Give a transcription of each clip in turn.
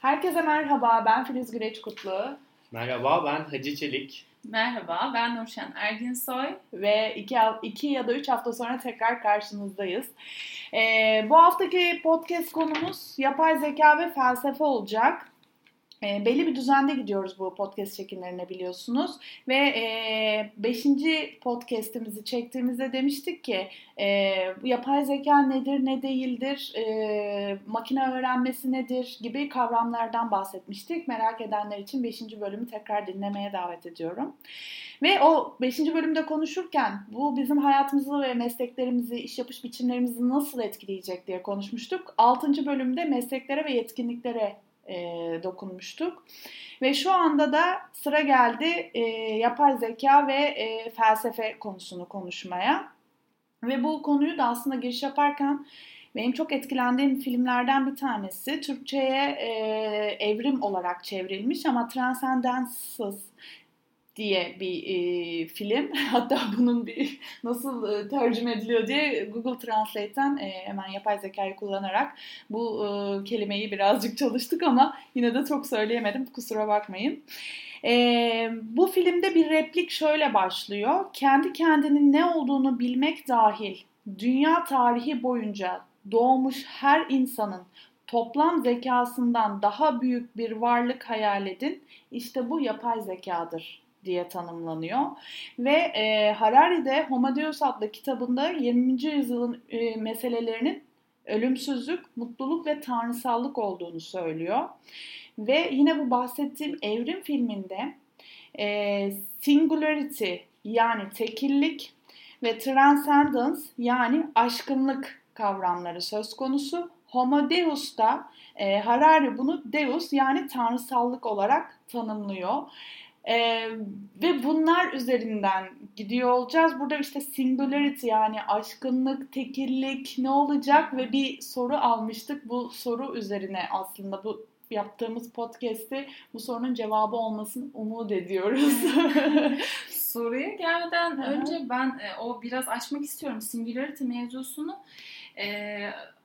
Herkese merhaba, ben Filiz Güreç Kutlu. Merhaba, ben Hacı Çelik. Merhaba, ben Nurşen Erginsoy. Ve iki, iki ya da üç hafta sonra tekrar karşınızdayız. Ee, bu haftaki podcast konumuz yapay zeka ve felsefe olacak. E, belli bir düzende gidiyoruz bu podcast çekimlerine biliyorsunuz. Ve e, beşinci podcastimizi çektiğimizde demiştik ki e, yapay zeka nedir, ne değildir, e, makine öğrenmesi nedir gibi kavramlardan bahsetmiştik. Merak edenler için beşinci bölümü tekrar dinlemeye davet ediyorum. Ve o beşinci bölümde konuşurken bu bizim hayatımızı ve mesleklerimizi, iş yapış biçimlerimizi nasıl etkileyecek diye konuşmuştuk. Altıncı bölümde mesleklere ve yetkinliklere e, dokunmuştuk. Ve şu anda da sıra geldi e, yapay zeka ve e, felsefe konusunu konuşmaya. Ve bu konuyu da aslında giriş yaparken benim çok etkilendiğim filmlerden bir tanesi. Türkçe'ye e, evrim olarak çevrilmiş ama Transcendences diye bir e, film. Hatta bunun bir nasıl e, tercüme ediliyor diye Google Translate'ten e, hemen yapay zekayı kullanarak bu e, kelimeyi birazcık çalıştık ama yine de çok söyleyemedim. Kusura bakmayın. E, bu filmde bir replik şöyle başlıyor. Kendi kendinin ne olduğunu bilmek dahil dünya tarihi boyunca doğmuş her insanın toplam zekasından daha büyük bir varlık hayal edin. İşte bu yapay zekadır diye tanımlanıyor. Ve e, Harari de Homo Deus adlı kitabında 20. yüzyılın e, meselelerinin ölümsüzlük, mutluluk ve tanrısallık olduğunu söylüyor. Ve yine bu bahsettiğim Evrim filminde e, singularity yani tekillik ve transcendence yani aşkınlık kavramları söz konusu. Homo Deus da e, Harari bunu Deus yani tanrısallık olarak tanımlıyor. Ee, ve bunlar üzerinden gidiyor olacağız. Burada işte singularity yani aşkınlık, tekillik ne olacak ve bir soru almıştık. Bu soru üzerine aslında bu yaptığımız podcast'te bu sorunun cevabı olmasını umut ediyoruz. Soruya gelmeden önce ben e, o biraz açmak istiyorum singularity mevzusunu. E,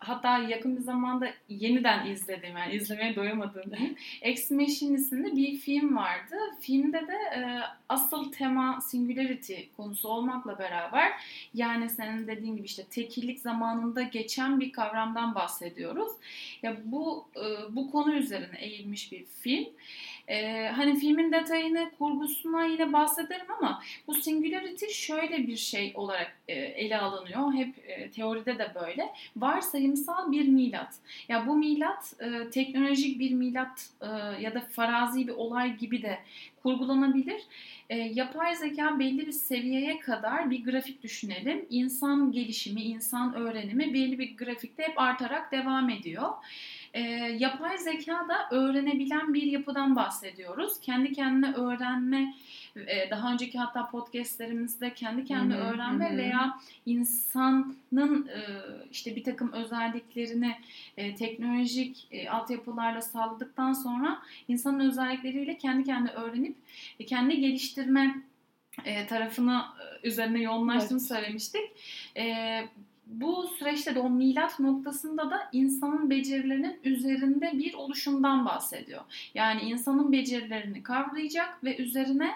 hatta yakın bir zamanda yeniden izledim yani izlemeye doyamadım diyeyim. Ex Machine isimli bir film vardı. Filmde de e, asıl tema singularity konusu olmakla beraber yani senin dediğin gibi işte tekillik zamanında geçen bir kavramdan bahsediyoruz. Ya bu e, bu konu üzerine eğilmiş bir film. Ee, hani filmin detayını, kurgusuna yine bahsederim ama bu singularity şöyle bir şey olarak e, ele alınıyor. Hep e, teoride de böyle. Varsayımsal bir milat. Ya bu milat e, teknolojik bir milat e, ya da farazi bir olay gibi de kurgulanabilir. E, yapay zeka belli bir seviyeye kadar bir grafik düşünelim. İnsan gelişimi, insan öğrenimi belli bir grafikte hep artarak devam ediyor. E, yapay zeka da öğrenebilen bir yapıdan bahsediyoruz. Kendi kendine öğrenme, e, daha önceki hatta podcastlerimizde kendi kendine hı öğrenme hı. veya insanın e, işte bir takım özelliklerini e, teknolojik e, altyapılarla sağladıktan sonra insanın özellikleriyle kendi kendine öğrenip e, kendi geliştirme e, tarafını e, üzerine yoğunlaştığını evet. söylemiştik. E, bu süreçte de o milat noktasında da insanın becerilerinin üzerinde bir oluşumdan bahsediyor. Yani insanın becerilerini kavrayacak ve üzerine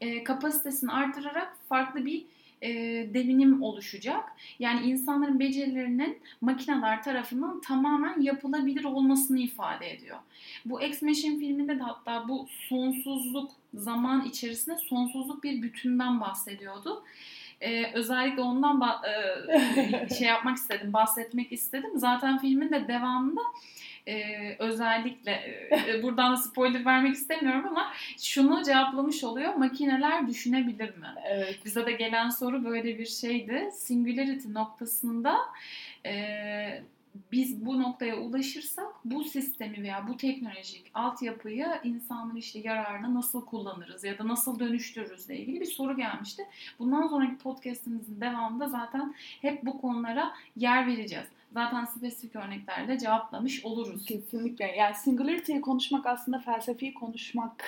e, kapasitesini artırarak farklı bir e, devinim oluşacak. Yani insanların becerilerinin makineler tarafından tamamen yapılabilir olmasını ifade ediyor. Bu Ex Machine filminde de hatta bu sonsuzluk zaman içerisinde sonsuzluk bir bütünden bahsediyordu. Ee, özellikle ondan e, şey yapmak istedim, bahsetmek istedim. Zaten filmin de devamında e, özellikle e, buradan da spoiler vermek istemiyorum ama şunu cevaplamış oluyor. Makineler düşünebilir mi? Evet. Bize de gelen soru böyle bir şeydi. Singularity noktasında e, biz bu noktaya ulaşırsak bu sistemi veya bu teknolojik altyapıyı insanın işte yararına nasıl kullanırız ya da nasıl dönüştürürüz ile ilgili bir soru gelmişti. Bundan sonraki podcastimizin devamında zaten hep bu konulara yer vereceğiz. Zaten spesifik örneklerle cevaplamış oluruz. Kesinlikle. Yani singularity'yi konuşmak aslında felsefeyi konuşmak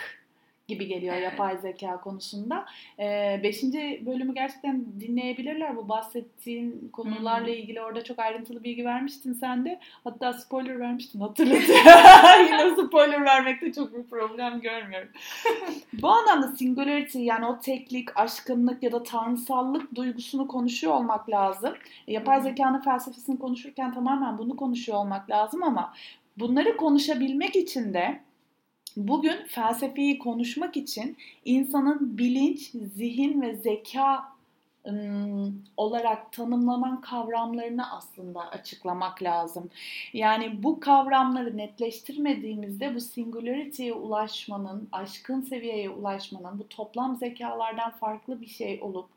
gibi geliyor Evet. yapay zeka konusunda. Ee, beşinci bölümü gerçekten dinleyebilirler. Bu bahsettiğin konularla ilgili orada çok ayrıntılı bilgi vermiştin sen de. Hatta spoiler vermiştin hatırladım. Yine spoiler vermekte çok bir problem görmüyorum. Bu anlamda singularity yani o teklik, aşkınlık ya da tanrısallık duygusunu konuşuyor olmak lazım. Yapay Hı hı. zekanın felsefesini konuşurken tamamen bunu konuşuyor olmak lazım ama bunları konuşabilmek için de bugün felsefeyi konuşmak için insanın bilinç, zihin ve zeka olarak tanımlanan kavramlarını aslında açıklamak lazım. Yani bu kavramları netleştirmediğimizde bu singularity'ye ulaşmanın, aşkın seviyeye ulaşmanın, bu toplam zekalardan farklı bir şey olup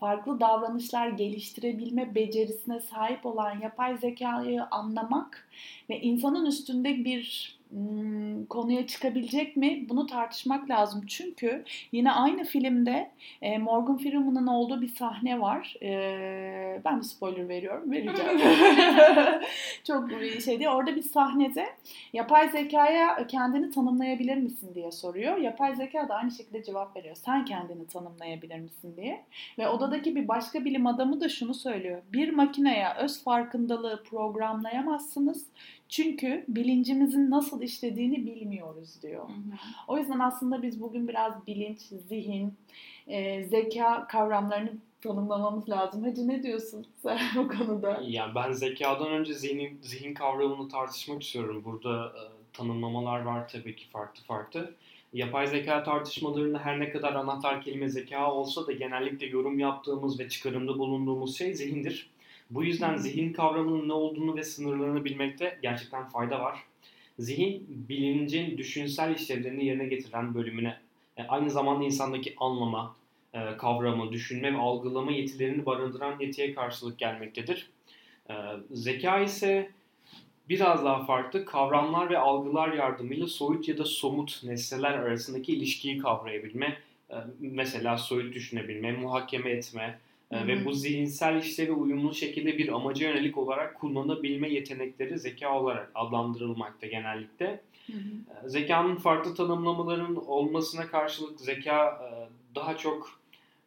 farklı davranışlar geliştirebilme becerisine sahip olan yapay zekayı anlamak ve insanın üstünde bir konuya çıkabilecek mi bunu tartışmak lazım. Çünkü yine aynı filmde Morgan Freeman'ın olduğu bir sahne var. Ben bir spoiler veriyorum. Vereceğim. Çok bir şey değil. Orada bir sahnede yapay zekaya kendini tanımlayabilir misin diye soruyor. Yapay zeka da aynı şekilde cevap veriyor. Sen kendini tanımlayabilir misin diye. Ve odadaki bir başka bilim adamı da şunu söylüyor. Bir makineye öz farkındalığı programlayamazsınız. Çünkü bilincimizin nasıl işlediğini bilmiyoruz diyor. Hı hı. O yüzden aslında biz bugün biraz bilinç, zihin, e, zeka kavramlarını tanımlamamız lazım. Hacı ne diyorsun sen bu konuda? Yani ben zekadan önce zihin, zihin kavramını tartışmak istiyorum. Burada e, tanımlamalar var tabii ki farklı farklı. Yapay zeka tartışmalarında her ne kadar anahtar kelime zeka olsa da genellikle yorum yaptığımız ve çıkarımda bulunduğumuz şey zihindir. Bu yüzden zihin kavramının ne olduğunu ve sınırlarını bilmekte gerçekten fayda var. Zihin, bilincin düşünsel işlevlerini yerine getiren bölümüne, e, aynı zamanda insandaki anlama, e, kavrama, düşünme ve algılama yetilerini barındıran yetiye karşılık gelmektedir. E, zeka ise biraz daha farklı kavramlar ve algılar yardımıyla soyut ya da somut nesneler arasındaki ilişkiyi kavrayabilme, mesela soyut düşünebilme, muhakeme etme e, Hı hı. ve bu zihinsel işlevi uyumlu şekilde bir amaca yönelik olarak kullanabilme yetenekleri zeka olarak adlandırılmakta genellikle. Hı hı. E, Zekanın farklı tanımlamaların olmasına karşılık zeka e, daha çok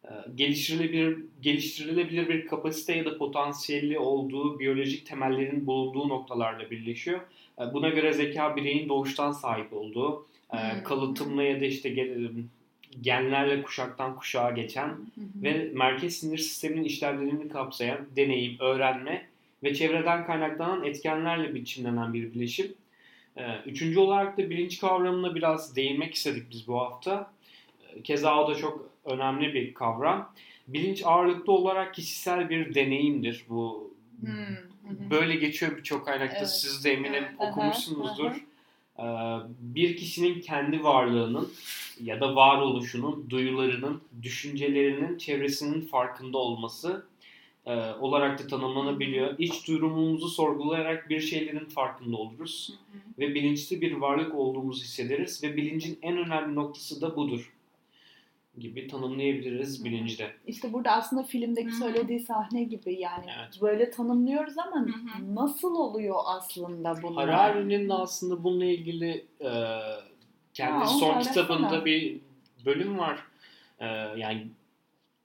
e, geliştirilebilir geliştirilebilir bir kapasite ya da potansiyeli olduğu biyolojik temellerin bulunduğu noktalarla birleşiyor. E, Buna göre zeka bireyin doğuştan sahip olduğu, kalıtımla ya da işte genlerle kuşaktan kuşağa geçen Hı hı. ve merkez sinir sisteminin işlevlerini kapsayan deneyim, öğrenme ve çevreden kaynaklanan etkenlerle biçimlenen bir bileşim. Ee, Üçüncü olarak da bilinç kavramına biraz değinmek istedik biz bu hafta. Ee, Keza o da çok önemli bir kavram. Bilinç ağırlıklı olarak kişisel bir deneyimdir. Bu Hı hı. böyle geçiyor birçok kaynakta. Evet. Siz de eminim Evet. Okumuşsunuzdur. aha. Ee, Bir kişinin kendi varlığının ya da varoluşunun, duyularının, düşüncelerinin, çevresinin farkında olması e, olarak da tanımlanabiliyor. İç durumumuzu sorgulayarak bir şeylerin farkında oluruz Hı hı. ve bilinçli bir varlık olduğumuzu hissederiz ve bilincin en önemli noktası da budur gibi tanımlayabiliriz bilinci de. İşte burada aslında filmdeki söylediği sahne gibi yani Evet. böyle tanımlıyoruz ama nasıl oluyor aslında bunlar? Harari'nin de aslında bununla ilgili e, kendi Ha, son kitabında bir bölüm var. E, yani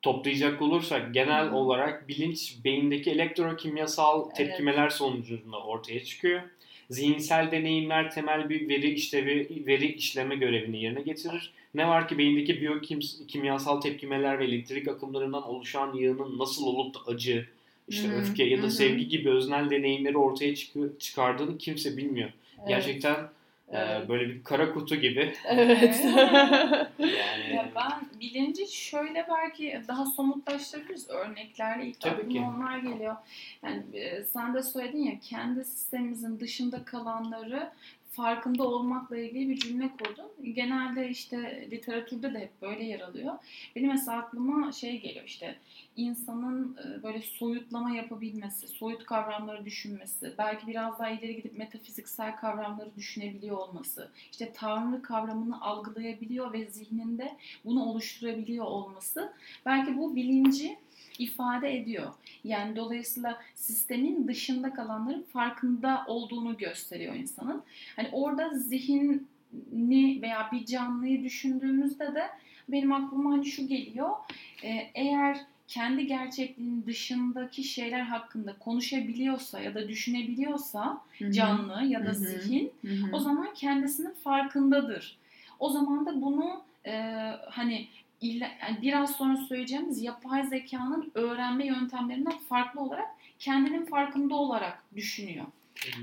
toplayacak olursak genel olarak bilinç beyindeki elektrokimyasal Evet. tepkimeler sonucunda ortaya çıkıyor. Zihinsel deneyimler temel bir veri işlevi, veri işleme görevini yerine getirir. Ne var ki beyindeki biyokimyasal tepkimeler ve elektrik akımlarından oluşan yığının nasıl olup da acı, işte hı, öfke ya da hı. sevgi gibi öznel deneyimleri ortaya çıkı- çıkardığını kimse bilmiyor. Evet. Gerçekten e, Evet. böyle bir kara kutu gibi. Evet. Yani Ya ben bilinci şöyle belki daha somutlaştırabiliriz örneklerle ilk Tabii ki. onlar geliyor. Yani e, sen de söyledin ya kendi sistemimizin dışında kalanları farkında olmakla ilgili bir cümle kurdun. Genelde işte literatürde de hep böyle yer alıyor. Benim mesela aklıma şey geliyor işte insanın e, böyle soyutlama yapabilmesi, soyut kavramları düşünmesi, belki biraz daha ileri gidip metafiziksel kavramları düşünebiliyor olması, işte tanrı kavramını algılayabiliyor ve zihninde bunu oluşturabiliyor olması belki bu bilinci ifade ediyor. Yani dolayısıyla sistemin dışında kalanların farkında olduğunu gösteriyor insanın. Hani orada zihin ni veya bir canlıyı düşündüğümüzde de benim aklıma hani şu geliyor. E, eğer kendi gerçekliğinin dışındaki şeyler hakkında konuşabiliyorsa ya da düşünebiliyorsa canlı ya da zihin o zaman kendisinin farkındadır. O zaman da bunu e, hani illa, yani biraz sonra söyleyeceğimiz yapay zekanın öğrenme yöntemlerinden farklı olarak kendinin farkında olarak düşünüyor.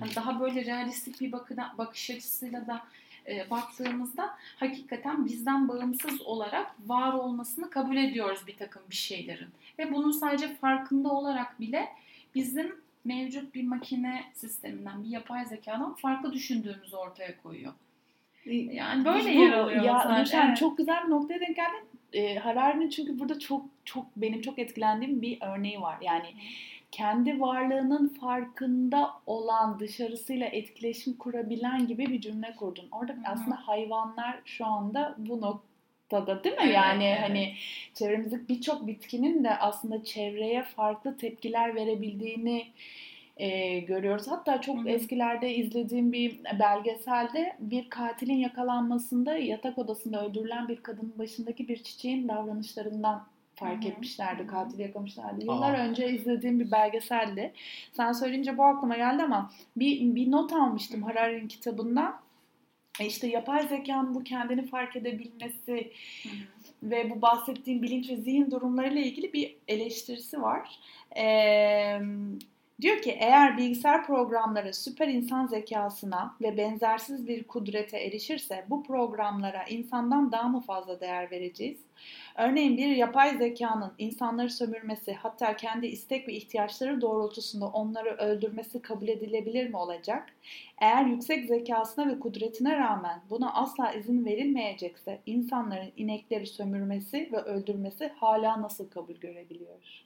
Yani daha böyle realistik bir bakıda, bakış açısıyla da e, baktığımızda hakikaten bizden bağımsız olarak var olmasını kabul ediyoruz bir takım bir şeylerin. Ve bunun sadece farkında olarak bile bizim mevcut bir makine sisteminden, bir yapay zekadan farklı düşündüğümüzü ortaya koyuyor. Yani böyle Bu- yer alıyor. Ya zaten. Evet. çok güzel bir noktaya denk geldin. E, Harari'nin çünkü burada çok çok benim çok etkilendiğim bir örneği var. Yani kendi varlığının farkında olan, dışarısıyla etkileşim kurabilen gibi bir cümle kurdun. Orada Hı hı. aslında hayvanlar şu anda bu noktada değil mi? Evet, yani evet. hani çevremizdeki birçok bitkinin de aslında çevreye farklı tepkiler verebildiğini e, görüyoruz. Hatta çok Hı hı. eskilerde izlediğim bir belgeselde bir katilin yakalanmasında yatak odasında öldürülen bir kadının başındaki bir çiçeğin davranışlarından fark Hı hı. etmişlerdi. Katili yakalamışlardı. Yıllar Aa. önce izlediğim bir belgeseldi. Sen söyleyince bu aklıma geldi ama bir, bir not almıştım Harari'nin kitabından. E işte yapay zekanın bu kendini fark edebilmesi Hı hı. ve bu bahsettiğim bilinç ve zihin durumlarıyla ilgili bir eleştirisi var. Ee, diyor ki eğer bilgisayar programları süper insan zekasına ve benzersiz bir kudrete erişirse bu programlara insandan daha mı fazla değer vereceğiz? Örneğin bir yapay zekanın insanları sömürmesi hatta kendi istek ve ihtiyaçları doğrultusunda onları öldürmesi kabul edilebilir mi olacak? Eğer yüksek zekasına ve kudretine rağmen buna asla izin verilmeyecekse insanların inekleri sömürmesi ve öldürmesi hala nasıl kabul görebiliyor?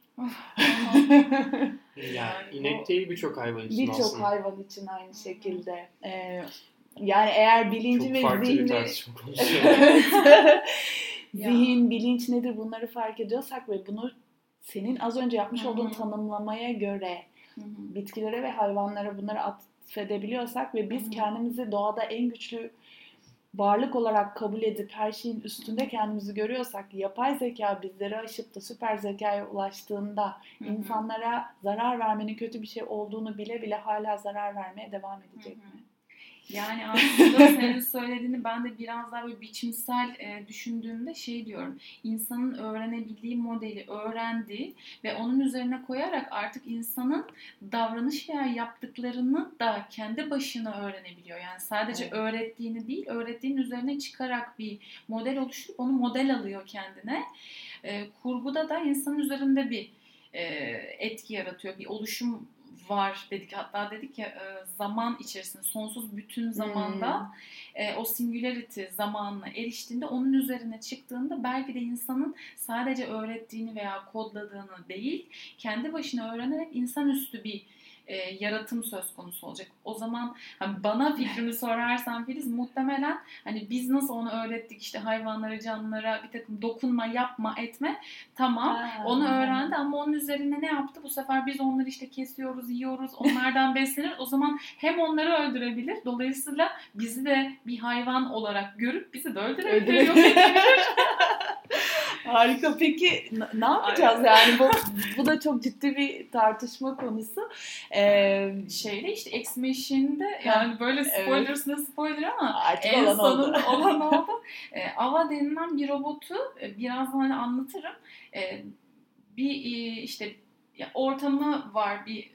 Yani, Yani inek değil birçok hayvan için Birçok aslında. hayvan için aynı şekilde. Ee, yani eğer bilinci Çok ve farklı bir zihni... Zihin, bilinç nedir bunları fark ediyorsak ve bunu senin az önce yapmış olduğun tanımlamaya göre bitkilere ve hayvanlara bunları atfedebiliyorsak ve biz kendimizi doğada en güçlü varlık olarak kabul edip her şeyin üstünde kendimizi görüyorsak yapay zeka bizleri aşıp da süper zekaya ulaştığında insanlara zarar vermenin kötü bir şey olduğunu bile bile hala zarar vermeye devam edecek mi? Yani aslında senin söylediğini ben de biraz daha böyle biçimsel e, düşündüğümde şey diyorum. İnsanın öğrenebildiği modeli öğrendi ve onun üzerine koyarak artık insanın davranış veya yaptıklarını da kendi başına öğrenebiliyor. Yani sadece Evet. öğrettiğini değil, öğrettiğinin üzerine çıkarak bir model oluşturup onu model alıyor kendine. E, kurguda da insanın üzerinde bir e, etki yaratıyor. Bir oluşum var dedik. Hatta dedik ya e, zaman içerisinde sonsuz bütün zamanda e, o singularity zamanına eriştiğinde onun üzerine çıktığında belki de insanın sadece öğrettiğini veya kodladığını değil kendi başına öğrenerek insanüstü bir e, yaratım söz konusu olacak. O zaman hani bana fikrimi sorarsan Filiz muhtemelen hani biz nasıl onu öğrettik işte hayvanlara canlılara bir takım dokunma yapma etme tamam Ha. onu öğrendi ama onun üzerine ne yaptı? Bu sefer biz onları işte kesiyoruz, yiyoruz, onlardan beslenir. O zaman hem onları öldürebilir. Dolayısıyla bizi de bir hayvan olarak görüp bizi de öldürebilir. Öldürebilir. Yok edebilir. Harika. Peki ne yapacağız yani? Bu, bu da çok ciddi bir tartışma konusu. Ee, Şeyde işte Ex Machine'de yani böyle spoiler üstüne spoiler ama artık en olan oldu. sonunda olan oldu. E, Ava denilen bir robotu birazdan hani anlatırım. E, bir işte ortamı var bir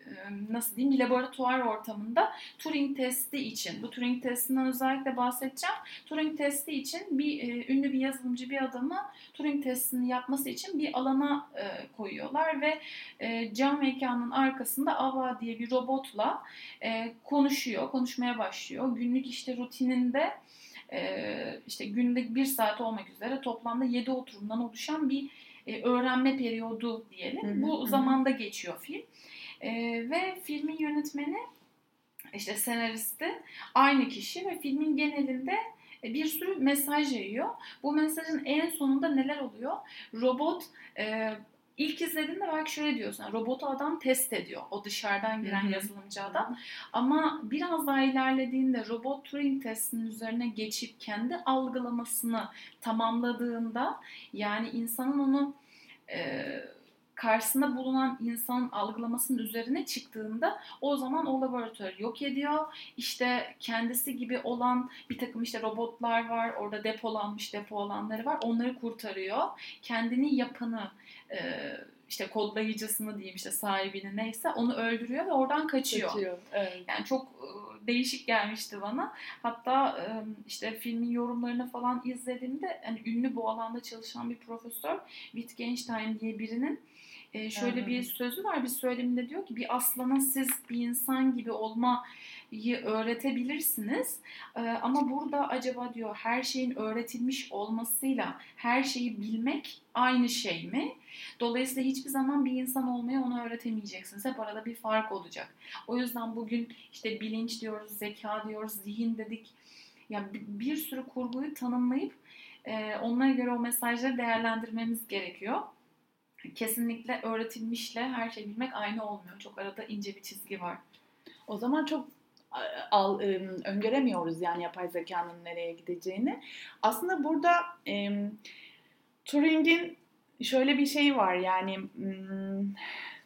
nasıl diyeyim bir laboratuvar ortamında Turing testi için bu Turing testinden özellikle bahsedeceğim. Turing testi için bir ünlü bir yazılımcı bir adamı Turing testini yapması için bir alana koyuyorlar ve cam mekanın arkasında Ava diye bir robotla konuşuyor, konuşmaya başlıyor. Günlük işte rutininde işte günde bir saat olmak üzere toplamda 7 oturumdan oluşan bir e, öğrenme periyodu diyelim. Hı hı, Bu hı. zamanda geçiyor film. E, ve filmin yönetmeni işte senaristi aynı kişi ve filmin genelinde bir sürü mesaj yayıyor. Bu mesajın en sonunda neler oluyor? Robot e, ilk izlediğinde belki şöyle diyorsun. Robotu adam test ediyor. O dışarıdan giren yazılımcı adam. Ama biraz daha ilerlediğinde robot Turing testinin üzerine geçip kendi algılamasını tamamladığında yani insanın onu e, karşısında bulunan insanın algılamasının üzerine çıktığında o zaman o laboratuvarı yok ediyor. İşte kendisi gibi olan bir takım işte robotlar var. Orada depolanmış depo olanları var. Onları kurtarıyor. Kendini yapanı işte kodlayıcısını diyeyim işte sahibini neyse onu öldürüyor ve oradan kaçıyor. Kaçıyor. Evet. Yani çok e, değişik gelmişti bana. Hatta e, işte filmin yorumlarını falan izlediğimde hani ünlü bu alanda çalışan bir profesör Wittgenstein diye birinin e, şöyle Hı hı. bir sözü var. Bir söyleminde diyor ki bir aslana siz bir insan gibi olmayı öğretebilirsiniz. E, ama burada acaba diyor her şeyin öğretilmiş olmasıyla her şeyi bilmek aynı şey mi? Dolayısıyla hiçbir zaman bir insan olmayı ona öğretemeyeceksiniz. Hep arada bir fark olacak. O yüzden bugün işte bilinç diyoruz, zeka diyoruz, zihin dedik. Ya bir, sürü kurguyu tanımlayıp e, onlara göre o mesajları değerlendirmemiz gerekiyor. Kesinlikle öğretilmişle her şeyi bilmek aynı olmuyor. Çok arada ince bir çizgi var. O zaman çok al, öngöremiyoruz yani yapay zekanın nereye gideceğini. Aslında burada Turing'in şöyle bir şeyi var yani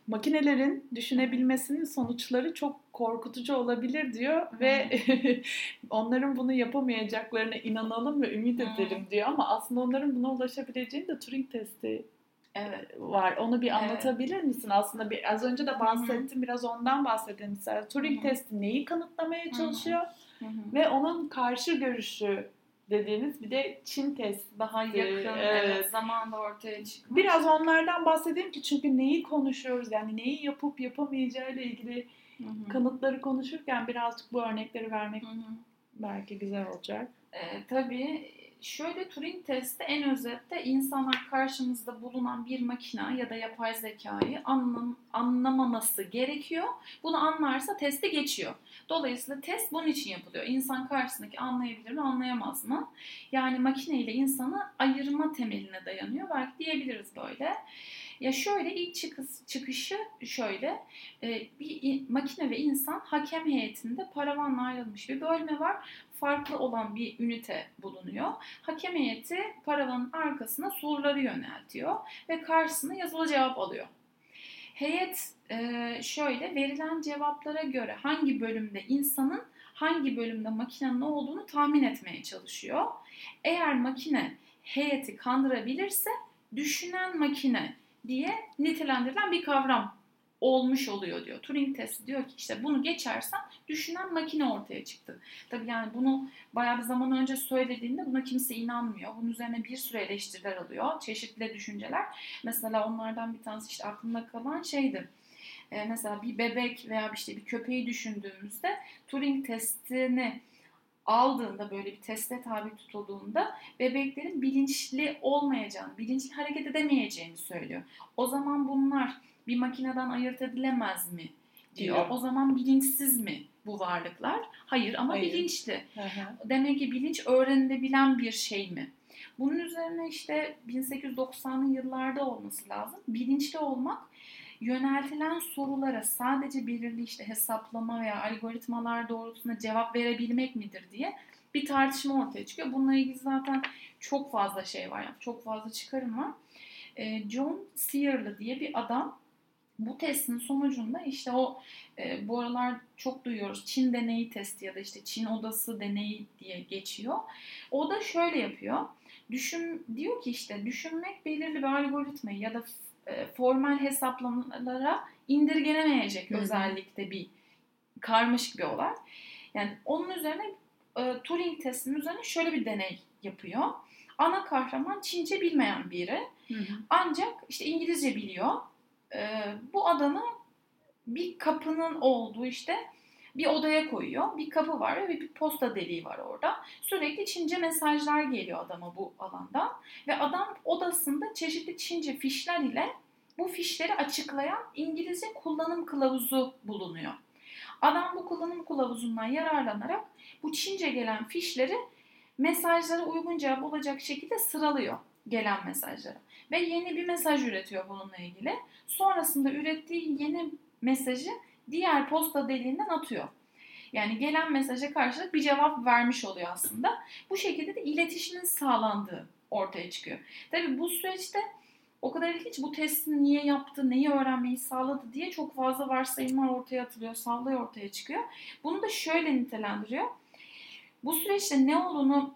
makinelerin düşünebilmesinin sonuçları çok korkutucu olabilir diyor ve onların bunu yapamayacaklarına inanalım ve ümit edelim diyor ama aslında onların buna ulaşabileceğini de Turing testi Evet. var. Onu bir Evet. anlatabilir misin? Aslında bir, az önce de bahsettim. Biraz ondan bahsedelim. Turing Hı hı. testi neyi kanıtlamaya çalışıyor? Hı hı. Ve onun karşı görüşü dediğiniz bir de Çin testi. Daha yakın evet. evet. zamanda ortaya çıkmış. Biraz onlardan bahsedeyim ki çünkü neyi konuşuyoruz yani neyi yapıp yapamayacağı ile ilgili Hı hı. kanıtları konuşurken birazcık bu örnekleri vermek Hı hı. belki güzel olacak. E, tabii şöyle Turing testi en özette insanlar karşımızda bulunan bir makina ya da yapay zekayı anlam, anlamaması gerekiyor. Bunu anlarsa testi geçiyor. Dolayısıyla test bunun için yapılıyor. İnsan karşısındaki anlayabilir mi, anlayamaz mı? Yani makine ile insanı ayırma temeline dayanıyor. Belki diyebiliriz böyle. Ya şöyle ilk çıkış, çıkışı şöyle e, bir makine ve insan hakem heyetinde paravanla ayrılmış bir bölme var. Farklı olan bir ünite bulunuyor. Hakem heyeti paravanın arkasına soruları yöneltiyor ve karşısına yazılı cevap alıyor. Heyet e, şöyle verilen cevaplara göre hangi bölümde insanın hangi bölümde makinenin olduğunu tahmin etmeye çalışıyor. Eğer makine heyeti kandırabilirse düşünen makine diye nitelendirilen bir kavram olmuş oluyor diyor. Turing testi diyor ki işte bunu geçersen düşünen makine ortaya çıktı. Tabii yani bunu bayağı bir zaman önce söylediğinde buna kimse inanmıyor. Bunun üzerine bir sürü eleştiriler alıyor. Çeşitli düşünceler. Mesela onlardan bir tanesi işte aklımda kalan şeydi. Ee, mesela bir bebek veya işte bir köpeği düşündüğümüzde Turing testini aldığında böyle bir teste tabi tutulduğunda bebeklerin bilinçli olmayacağını, bilinçli hareket edemeyeceğini söylüyor. O zaman bunlar bir makineden ayırt edilemez mi diyor. Diyor. O zaman bilinçsiz mi bu varlıklar? Hayır ama Hayır. bilinçli. Hı hı. Demek ki bilinç öğrenilebilen bir şey mi? Bunun üzerine işte 1890'lı yıllarda olması lazım. Bilinçli olmak yöneltilen sorulara sadece belirli işte hesaplama veya algoritmalar doğrultusunda cevap verebilmek midir diye bir tartışma ortaya çıkıyor. Bununla ilgili zaten çok fazla şey var. Yani çok fazla çıkarım var. Ee, John Searle diye bir adam bu testin sonucunda işte o e, bu aralar çok duyuyoruz Çin deneyi testi ya da işte Çin odası deneyi diye geçiyor. O da şöyle yapıyor. Düşün diyor ki işte düşünmek belirli bir algoritmayı ya da formal hesaplamalara indirgenemeyecek Hı hı. özellikle bir karmaşık bir olay. Yani onun üzerine e, Turing testinin üzerine şöyle bir deney yapıyor. Ana kahraman Çince bilmeyen biri. Hı hı. Ancak işte İngilizce biliyor. Ee, bu adamı bir kapının olduğu işte bir odaya koyuyor. Bir kapı var ve bir posta deliği var orada. Sürekli Çince mesajlar geliyor adama bu alandan. Ve adam odasında çeşitli Çince fişler ile bu fişleri açıklayan İngilizce kullanım kılavuzu bulunuyor. Adam bu kullanım kılavuzundan yararlanarak bu Çince gelen fişleri mesajlara uygun cevap olacak şekilde sıralıyor. gelen mesajları. Ve yeni bir mesaj üretiyor bununla ilgili. Sonrasında ürettiği yeni mesajı diğer posta deliğinden atıyor. Yani gelen mesaja karşılık bir cevap vermiş oluyor aslında. Bu şekilde de iletişimin sağlandığı ortaya çıkıyor. Tabii bu süreçte o kadar ilginç bu testi niye yaptı, neyi öğrenmeyi sağladı diye çok fazla varsayımlar ortaya atılıyor, sallıyor ortaya çıkıyor. Bunu da şöyle nitelendiriyor. Bu süreçte ne olduğunu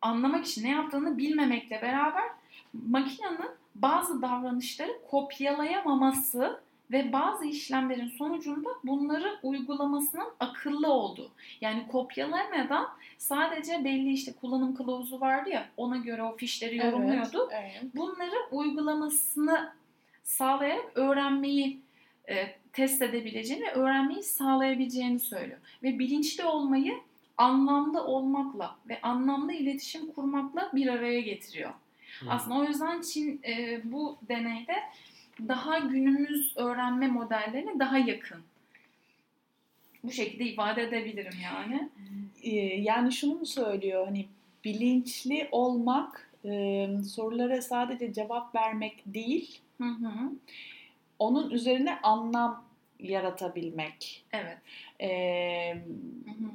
anlamak için ne yaptığını bilmemekle beraber makinenin bazı davranışları kopyalayamaması ve bazı işlemlerin sonucunda bunları uygulamasının akıllı oldu. Yani kopyalamadan sadece belli işte kullanım kılavuzu vardı ya ona göre o fişleri yorumluyordu. Evet, evet. Bunları uygulamasını sağlayarak öğrenmeyi e, test edebileceğini ve öğrenmeyi sağlayabileceğini söylüyor. Ve bilinçli olmayı anlamlı olmakla ve anlamlı iletişim kurmakla bir araya getiriyor. Hı. Aslında o yüzden Çin e, bu deneyde daha günümüz öğrenme modellerine daha yakın. Bu şekilde ifade edebilirim yani. Ee, yani şunu mu söylüyor hani bilinçli olmak e, sorulara sadece cevap vermek değil Hı hı. onun üzerine anlam yaratabilmek. Evet. Ee, Hı hı.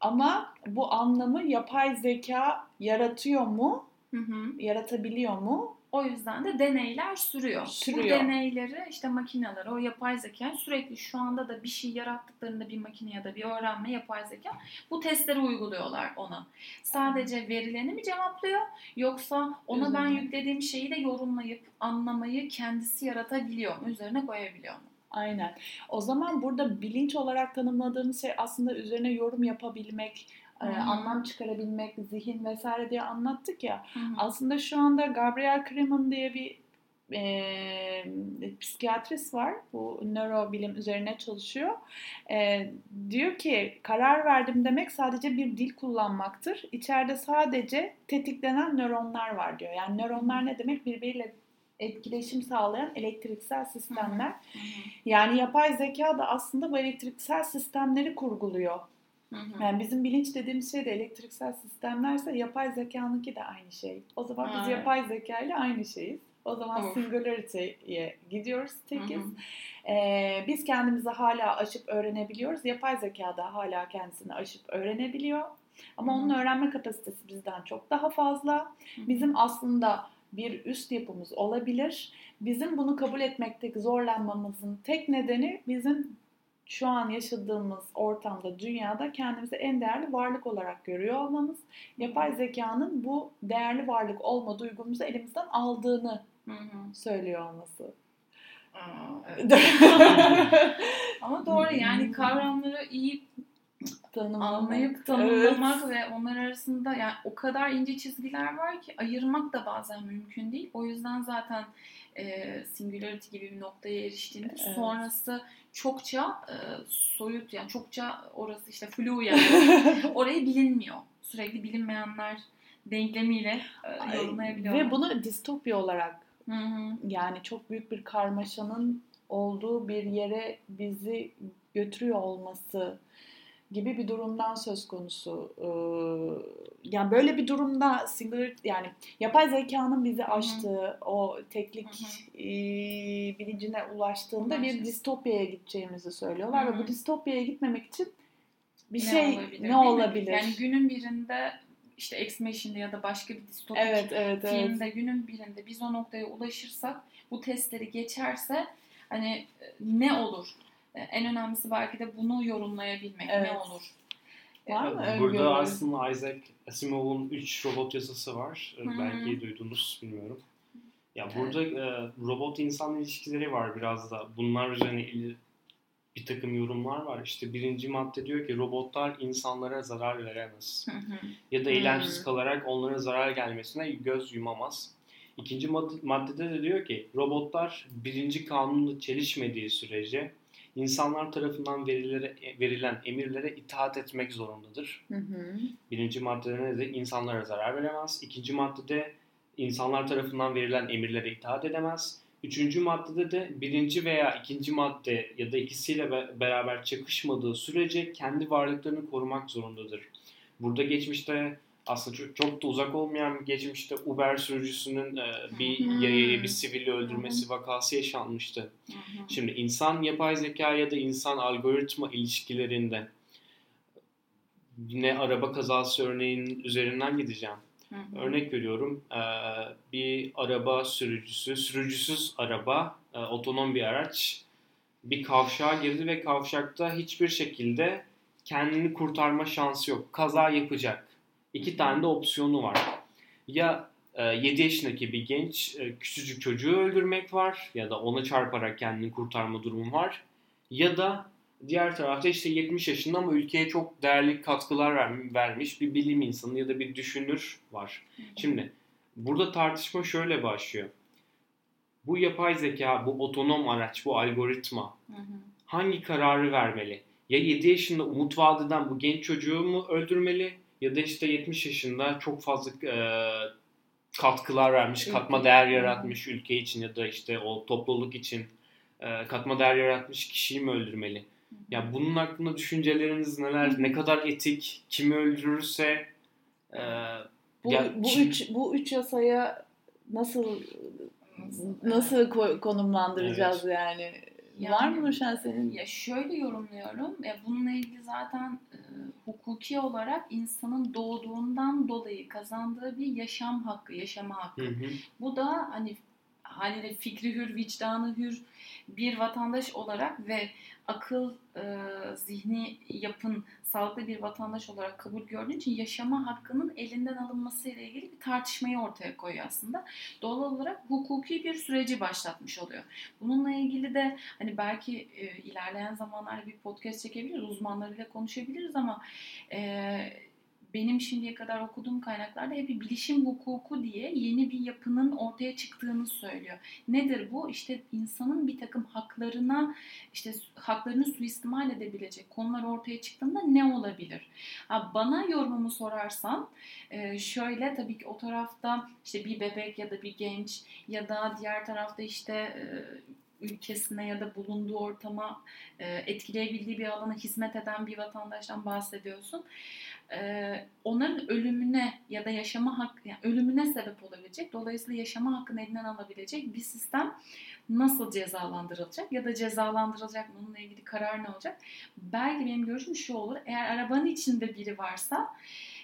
ama bu anlamı yapay zeka yaratıyor mu? Hı hı. Yaratabiliyor mu? O yüzden de deneyler sürüyor. Sürüyor. Bu deneyleri işte makineler, o yapay zeka sürekli şu anda da bir şey yarattıklarında bir makine ya da bir öğrenme yapay zeka bu testleri uyguluyorlar ona. Sadece verilerini mi cevaplıyor yoksa ona ben yüklediğim şeyi de yorumlayıp anlamayı kendisi yaratabiliyor mu? Üzerine koyabiliyor mu? Aynen. O zaman burada bilinç olarak tanımladığımız şey aslında üzerine yorum yapabilmek, e, Hı. anlam çıkarabilmek, zihin vesaire diye anlattık ya. Hı hı. Aslında şu anda Gabriel Kremen diye bir e, psikiyatrist var. Bu nörobilim üzerine çalışıyor. E, diyor ki karar verdim demek sadece bir dil kullanmaktır. İçeride sadece tetiklenen nöronlar var diyor. Yani nöronlar ne demek? Birbiriyle etkileşim sağlayan elektriksel sistemler. Hı hı. Yani yapay zeka da aslında bu elektriksel sistemleri kurguluyor. Hı hı. Yani bizim bilinç dediğimiz şey de elektriksel sistemlerse yapay zekanınki de aynı şey. O zaman biz Evet. yapay zeka ile aynı şeyiz. O zaman Of. singularity'ye gidiyoruz, tekiz. Ee, biz kendimizi hala aşıp öğrenebiliyoruz. Yapay zeka da hala kendisini aşıp öğrenebiliyor. Ama Hı hı. onun öğrenme kapasitesi bizden çok daha fazla. Hı hı. Bizim aslında bir üst yapımız olabilir. Bizim bunu kabul etmekteki zorlanmamızın tek nedeni bizim şu an yaşadığımız ortamda, dünyada kendimizi en değerli varlık olarak görüyor olmamız. Yapay zekanın bu değerli varlık olma duygumuzu elimizden aldığını Hı hı. söylüyor olması. Aa, evet. Ama doğru yani kavramları iyi Tanımlamak. anlayıp tanımlamak ve onlar arasında yani o kadar ince çizgiler var ki ayırmak da bazen mümkün değil. O yüzden zaten e, singularity gibi bir noktaya eriştiğinde Evet. sonrası çokça e, soyut yani çokça orası işte flu yani orayı bilinmiyor. Sürekli bilinmeyenler denklemiyle e, yorumlayabiliyorlar. Ve bunu distopya olarak Hı hı. yani çok büyük bir karmaşanın olduğu bir yere bizi götürüyor olması gibi bir durumdan söz konusu. Ee, yani böyle bir durumda singular yani yapay zekanın bizi aştığı, o teklik e, bilincine ulaştığında bir Ulaştığı. distopyaya gideceğimizi söylüyorlar Hı ve bu distopyaya gitmemek için bir Ne şey olabilir, ne mi? olabilir? Yani günün birinde işte Ex Machine'de ya da başka bir distopik evet, evet, evet. filmde günün birinde biz o noktaya ulaşırsak bu testleri geçerse hani ne olur? En önemlisi belki de bunu yorumlayabilmek Evet. ne olur? Var mı öngörü? Burada aslında Isaac Asimov'un 3 robot yazısı var. Hı hı. Belki duydunuz bilmiyorum. Ya Evet. burada e, robot insan ilişkileri var biraz da. Bunlar üzerine il- bir takım yorumlar var. İşte birinci madde diyor ki robotlar insanlara zarar veremez. Hı hı. Ya da eylemsiz kalarak onlara zarar gelmesine göz yumamaz. İkinci mad- maddede de diyor ki robotlar birinci kanunla çelişmediği sürece insanlar tarafından verilere, verilen emirlere itaat etmek zorundadır. Hı hı. Birinci maddede ne de insanlara zarar veremez. İkinci maddede insanlar tarafından verilen emirlere itaat edemez. Üçüncü maddede de birinci veya ikinci madde ya da ikisiyle be- beraber çakışmadığı sürece kendi varlıklarını korumak zorundadır. Burada geçmişte aslında çok, çok da uzak olmayan bir geçmişte Uber sürücüsünün e, bir yayayı bir sivili öldürmesi vakası yaşanmıştı. Şimdi insan yapay zeka ya da insan algoritma ilişkilerinde yine araba kazası örneğinin üzerinden gideceğim. Örnek veriyorum e, bir araba sürücüsü, sürücüsüz araba, e, otonom bir araç bir kavşağa girdi ve kavşakta hiçbir şekilde kendini kurtarma şansı yok. Kaza yapacak. İki tane de opsiyonu var. Ya 7 yaşındaki bir genç e, küçücük çocuğu öldürmek var ya da ona çarparak kendini kurtarma durumu var. Ya da diğer tarafta işte 70 yaşında ama ülkeye çok değerli katkılar ver- vermiş bir bilim insanı ya da bir düşünür var. Şimdi burada tartışma şöyle başlıyor. Bu yapay zeka, bu otonom araç, bu algoritma hangi kararı vermeli? Ya 7 yaşında umut vadeden bu genç çocuğu mu öldürmeli ya da işte 70 yaşında çok fazla e, katkılar vermiş, katma değer yaratmış ülke için ya da işte o topluluk için e, katma değer yaratmış kişiyi mi öldürmeli? Ya bunun hakkında düşünceleriniz neler? Ne kadar etik? Kimi öldürürse e, Bu, Ya bu kim- üç bu üç yasaya nasıl nasıl ko- konumlandıracağız yani? Yani- Var mı Nurşen senin? Ya şöyle yorumluyorum. Ya bununla ilgili zaten e, hukuki olarak insanın doğduğundan dolayı kazandığı bir yaşam hakkı, yaşama hakkı. hı hı. Bu da hani haliyle fikri hür, vicdanı hür bir vatandaş olarak ve akıl, e, zihni yapın sağlıklı bir vatandaş olarak kabul gördüğü için yaşama hakkının elinden alınması ile ilgili bir tartışmayı ortaya koyuyor aslında. Doğal olarak hukuki bir süreci başlatmış oluyor. Bununla ilgili de hani belki e, ilerleyen zamanlarda bir podcast çekebiliriz, uzmanlarıyla konuşabiliriz ama e, benim şimdiye kadar okuduğum kaynaklarda hep bilişim hukuku diye yeni bir yapının ortaya çıktığını söylüyor. Nedir bu? İşte insanın bir takım haklarına işte haklarını suistimal edebilecek konular ortaya çıktığında ne olabilir? Ha, bana yorumumu sorarsan e, şöyle tabii ki o tarafta işte bir bebek ya da bir genç ya da diğer tarafta işte e, ülkesine ya da bulunduğu ortama e, etkileyebildiği bir alana hizmet eden bir vatandaştan bahsediyorsun. E, onların ölümüne ya da yaşama hak yani ölümüne sebep olabilecek dolayısıyla yaşama hakkını elinden alabilecek bir sistem nasıl cezalandırılacak ya da cezalandırılacak bununla ilgili karar ne olacak? Belki benim görüşüm şu olur. Eğer arabanın içinde biri varsa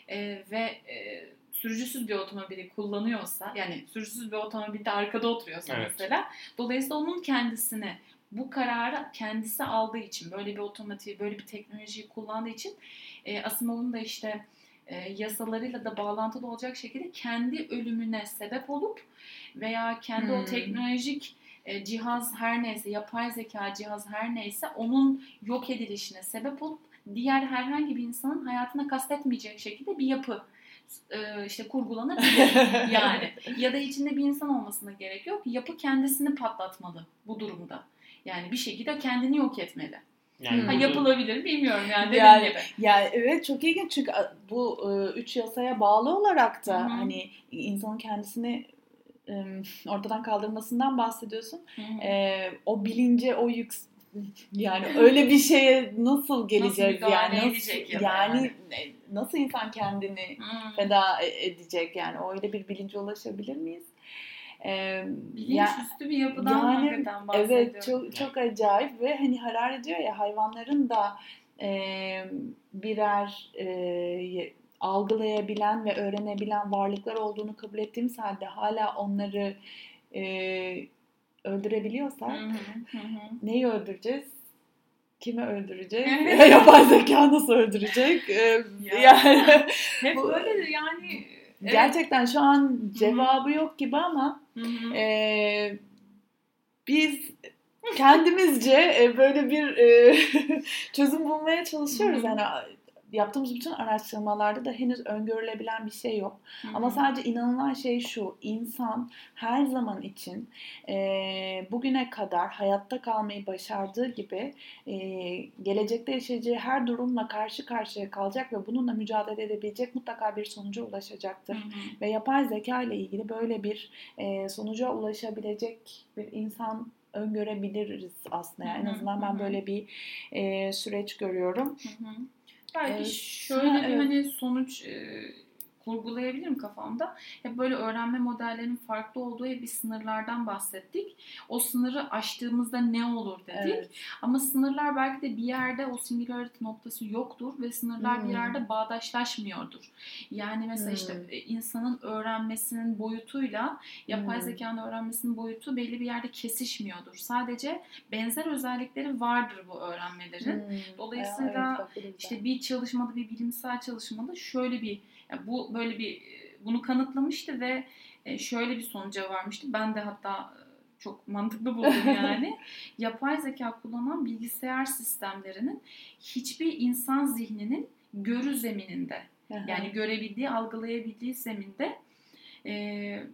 e, ve e, sürücüsüz bir otomobili kullanıyorsa yani sürücüsüz bir otomobilde arkada oturuyorsa Evet. mesela dolayısıyla onun kendisine bu kararı kendisi aldığı için böyle bir otomatiği böyle bir teknolojiyi kullandığı için e, Asimov'un da işte e, yasalarıyla da bağlantılı olacak şekilde kendi ölümüne sebep olup veya kendi o Hmm. teknolojik e, cihaz her neyse yapay zeka cihaz her neyse onun yok edilişine sebep olup diğer herhangi bir insanın hayatına kastetmeyecek şekilde bir yapı e, işte kurgulanabilir yani. Ya da içinde bir insan olmasına gerek yok. Yapı kendisini patlatmalı bu durumda. Yani bir şekilde kendini yok etmeli. Yani ha, yapılabilir bilmiyorum yani dediğim Yani- gibi. Ya evet çok ilginç. Çünkü bu e, üç yasaya bağlı olarak da Hı hı. hani insanın kendisini e, ortadan kaldırmasından bahsediyorsun. E, o bilince o yük yani öyle bir şeye nasıl geleceğiz? müdahale yani nasıl, ya yani yani. Nasıl insan kendini Hmm. feda e- edecek yani öyle bir bilince ulaşabilir miyiz? E, Bilinç ya- üstü bir yapıdan Yani, hakikaten bahsediyorum. Evet çok çok acayip ve hani Harari diyor ya hayvanların da e, birer e, algılayabilen ve öğrenebilen varlıklar olduğunu kabul ettiğimiz halde hala onları e, öldürebiliyorsak Hı hı, hı hı. neyi öldüreceğiz? Kimi öldüreceğiz? Yapay zeka nasıl öldürecek? E, Ya. yani Hep Bu- böyle yani. evet. gerçekten şu an cevabı yok gibi ama. Ee, biz kendimizce e, böyle bir e, çözüm bulmaya çalışıyoruz. Hı hı. Yani yaptığımız bütün araştırmalarda da henüz öngörülebilen bir şey yok. Hı hı. Ama sadece inanılan şey şu, insan her zaman için e, bugüne kadar hayatta kalmayı başardığı gibi e, gelecekte yaşayacağı her durumla karşı karşıya kalacak ve bununla mücadele edebilecek mutlaka bir sonuca ulaşacaktır. Hı hı. Ve yapay zeka ile ilgili böyle bir e, sonuca ulaşabilecek bir insan öngörebiliriz aslında. Yani en azından ben böyle bir e, süreç görüyorum. Hı hı. Belki Evet. şöyle bir hani sonuç e, kurgulayabilirim kafamda. Hep böyle öğrenme modellerinin farklı olduğu hep bir sınırlardan bahsettik. O sınırı aştığımızda ne olur dedik. Evet. Ama sınırlar belki de bir yerde o singularity noktası yoktur ve sınırlar Hmm. bir yerde bağdaşlaşmıyordur. Yani mesela işte Hmm. e, insanın öğrenmesinin boyutuyla yapay Hmm. zekanın öğrenmesinin boyutu belli bir yerde kesişmiyordur. Sadece benzer özellikleri vardır bu öğrenmelerin. Hmm. Dolayısıyla evet. İşte bir çalışmada, bir bilimsel çalışmada şöyle bir, yani bu böyle bir e, bunu kanıtlamıştı ve e, şöyle bir sonuca varmıştı. Ben de hatta e, çok mantıklı buldum yani. Yapay zeka kullanan bilgisayar sistemlerinin hiçbir insan zihninin görü zemininde yani görebildiği, algılayabildiği zeminde e,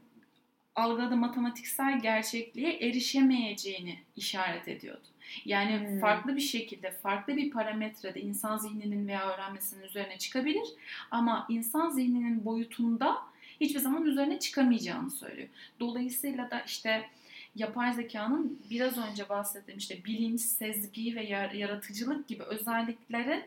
algıladığı matematiksel gerçekliğe erişemeyeceğini işaret ediyordu. Yani Hmm. farklı bir şekilde, farklı bir parametrede insan zihninin veya öğrenmesinin üzerine çıkabilir ama insan zihninin boyutunda hiçbir zaman üzerine çıkamayacağını söylüyor. Dolayısıyla da işte yapay zekanın biraz önce bahsettiğim işte bilinç, sezgi ve yar- yaratıcılık gibi özelliklerin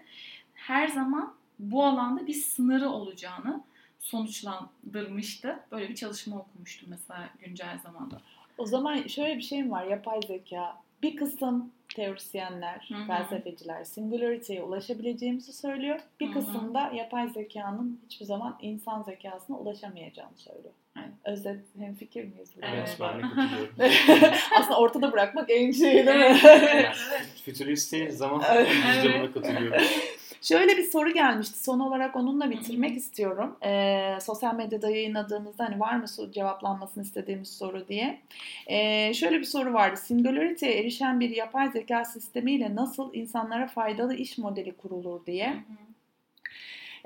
her zaman bu alanda bir sınırı olacağını sonuçlandırmıştı. Böyle bir çalışma okumuştum mesela güncel zamanda. O zaman şöyle bir şey mi var yapay zeka? Bir kısım teorisyenler, Hı hı. felsefeciler singularity'ye ulaşabileceğimizi söylüyor. Bir Hı hı. kısım da yapay zekanın hiçbir zaman insan zekasına ulaşamayacağını söylüyor. Evet. Özet hemfikir miyiz? burada? Evet Evet. ben de. Aslında ortada bırakmak en şey değil mi? Evet, Yani evet. fütüristiz ama Evet. biz de buna katılıyorum. Şöyle bir soru gelmişti. Son olarak onunla bitirmek istiyorum. Ee, sosyal medyada yayınladığımızda hani var mı cevaplanmasını istediğimiz soru diye. Ee, şöyle bir soru vardı. Singularity'ye erişen bir yapay zeka sistemiyle nasıl insanlara faydalı iş modeli kurulur diye. Hı hı.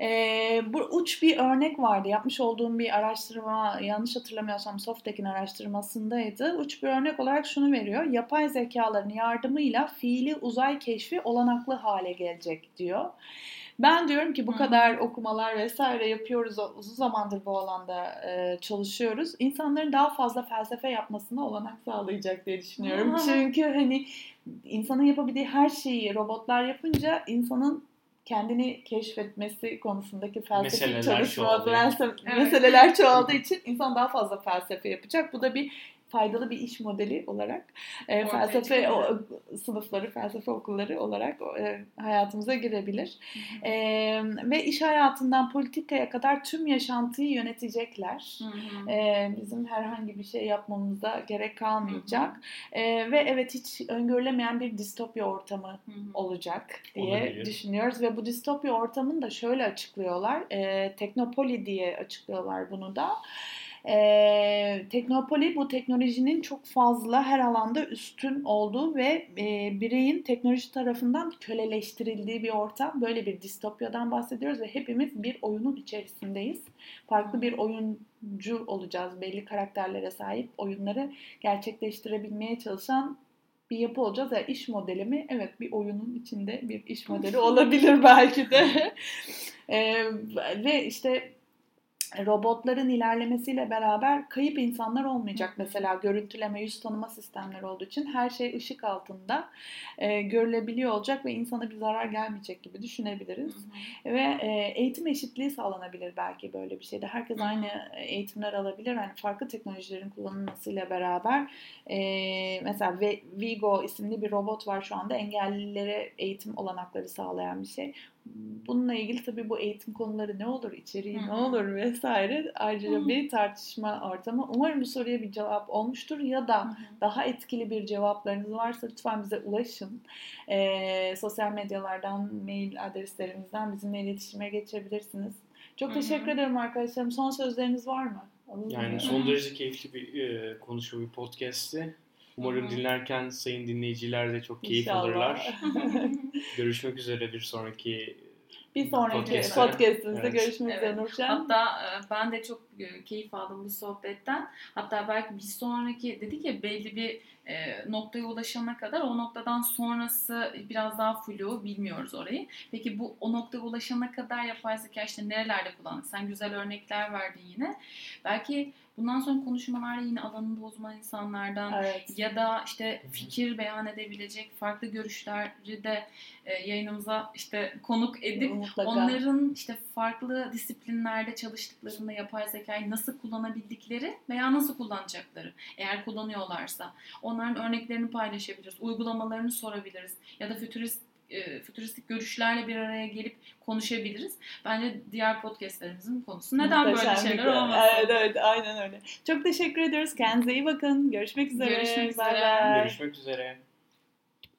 Ee, bu uç bir örnek vardı. Yapmış olduğum bir araştırma, yanlış hatırlamıyorsam Softek'in araştırmasındaydı. Uç bir örnek olarak şunu veriyor. Yapay zekaların yardımıyla fiili uzay keşfi olanaklı hale gelecek diyor. Ben diyorum ki bu Hı. kadar okumalar vesaire yapıyoruz. Uzun zamandır bu alanda e, çalışıyoruz. İnsanların daha fazla felsefe yapmasına olanak sağlayacak diye düşünüyorum. Aa. Çünkü hani insanın yapabildiği her şeyi robotlar yapınca insanın kendini keşfetmesi konusundaki felsefi Meseleler çalışma, çoğalıyor. felsefe- Evet. meseleler çoğaldığı için insan daha fazla felsefe yapacak. Bu da bir faydalı bir iş modeli olarak e, felsefe o, sınıfları, felsefe okulları olarak e, hayatımıza girebilir. Hı hı. E, ve iş hayatından politikaya kadar tüm yaşantıyı yönetecekler. Hı. E, bizim herhangi bir şey yapmamıza gerek kalmayacak. E, ve evet hiç öngörülemeyen bir distopya ortamı olacak diye Olabilir. düşünüyoruz ve bu distopya ortamını da şöyle açıklıyorlar. E, teknopoli diye açıklıyorlar bunu da. E, teknopoli bu teknolojinin çok fazla her alanda üstün olduğu ve e, bireyin teknoloji tarafından köleleştirildiği bir ortam. Böyle bir distopyadan bahsediyoruz ve hepimiz bir oyunun içerisindeyiz. Farklı bir oyuncu olacağız. Belli karakterlere sahip oyunları gerçekleştirebilmeye çalışan bir yapı olacağız. Yani iş modeli mi? Evet bir oyunun içinde bir iş modeli olabilir belki de. Ee, ve işte robotların ilerlemesiyle beraber kayıp insanlar olmayacak. Mesela görüntüleme, yüz tanıma sistemleri olduğu için her şey ışık altında e, görülebiliyor olacak ve insana bir zarar gelmeyecek gibi düşünebiliriz. Hı hı. Ve e, eğitim eşitliği sağlanabilir belki böyle bir şeyde. Herkes aynı eğitimler alabilir. Yani farklı teknolojilerin kullanılmasıyla beraber e, mesela Vigo isimli bir robot var şu anda engellilere eğitim olanakları sağlayan bir şey. Bununla ilgili tabii bu eğitim konuları ne olur, içeriği Hı ne olur vesaire ayrıca Hı. bir tartışma ortamı. Umarım bu soruya bir cevap olmuştur ya da Hı hı. daha etkili bir cevaplarınız varsa lütfen bize ulaşın. Ee, sosyal medyalardan, mail adreslerimizden bizimle iletişime geçebilirsiniz. Çok Hı hı. teşekkür ederim arkadaşlarım. Son sözleriniz var mı? Alalım Yani son derece keyifli bir e, konuşma, bir podcast'ti. Umarım Hı hı. dinlerken sayın dinleyiciler de çok keyif İnşallah. alırlar. Görüşmek üzere bir sonraki bir sonraki Podcast'te. podcastimizde Evet. görüşmek üzere Evet. Nurcan. Hatta e, ben de çok e, keyif aldım bu sohbetten. Hatta belki bir sonraki dedik ya belli bir e, noktaya ulaşana kadar o noktadan sonrası biraz daha flu bilmiyoruz orayı. Peki bu o noktaya ulaşana kadar yapay zeka işte nerelerde kullandık? Sen güzel örnekler verdin yine. Belki bundan sonra konuşmalarda yine alanında uzman insanlardan Evet. ya da işte fikir beyan edebilecek farklı görüşleri de e, yayınımıza işte konuk edip Mutlaka. Onların işte farklı disiplinlerde çalıştıklarında yapay zekayı nasıl kullanabildikleri veya nasıl kullanacakları eğer kullanıyorlarsa onların örneklerini paylaşabiliriz, uygulamalarını sorabiliriz ya da fütürist e, fütüristik görüşlerle bir araya gelip konuşabiliriz. Bence diğer podcastlerimizin konusu. Neden böyle şeyler olmasın? Evet, evet aynen öyle. Çok teşekkür ediyoruz. Kendinize iyi bakın. Görüşmek üzere. Görüşmek Bay üzere. bay. Görüşmek üzere.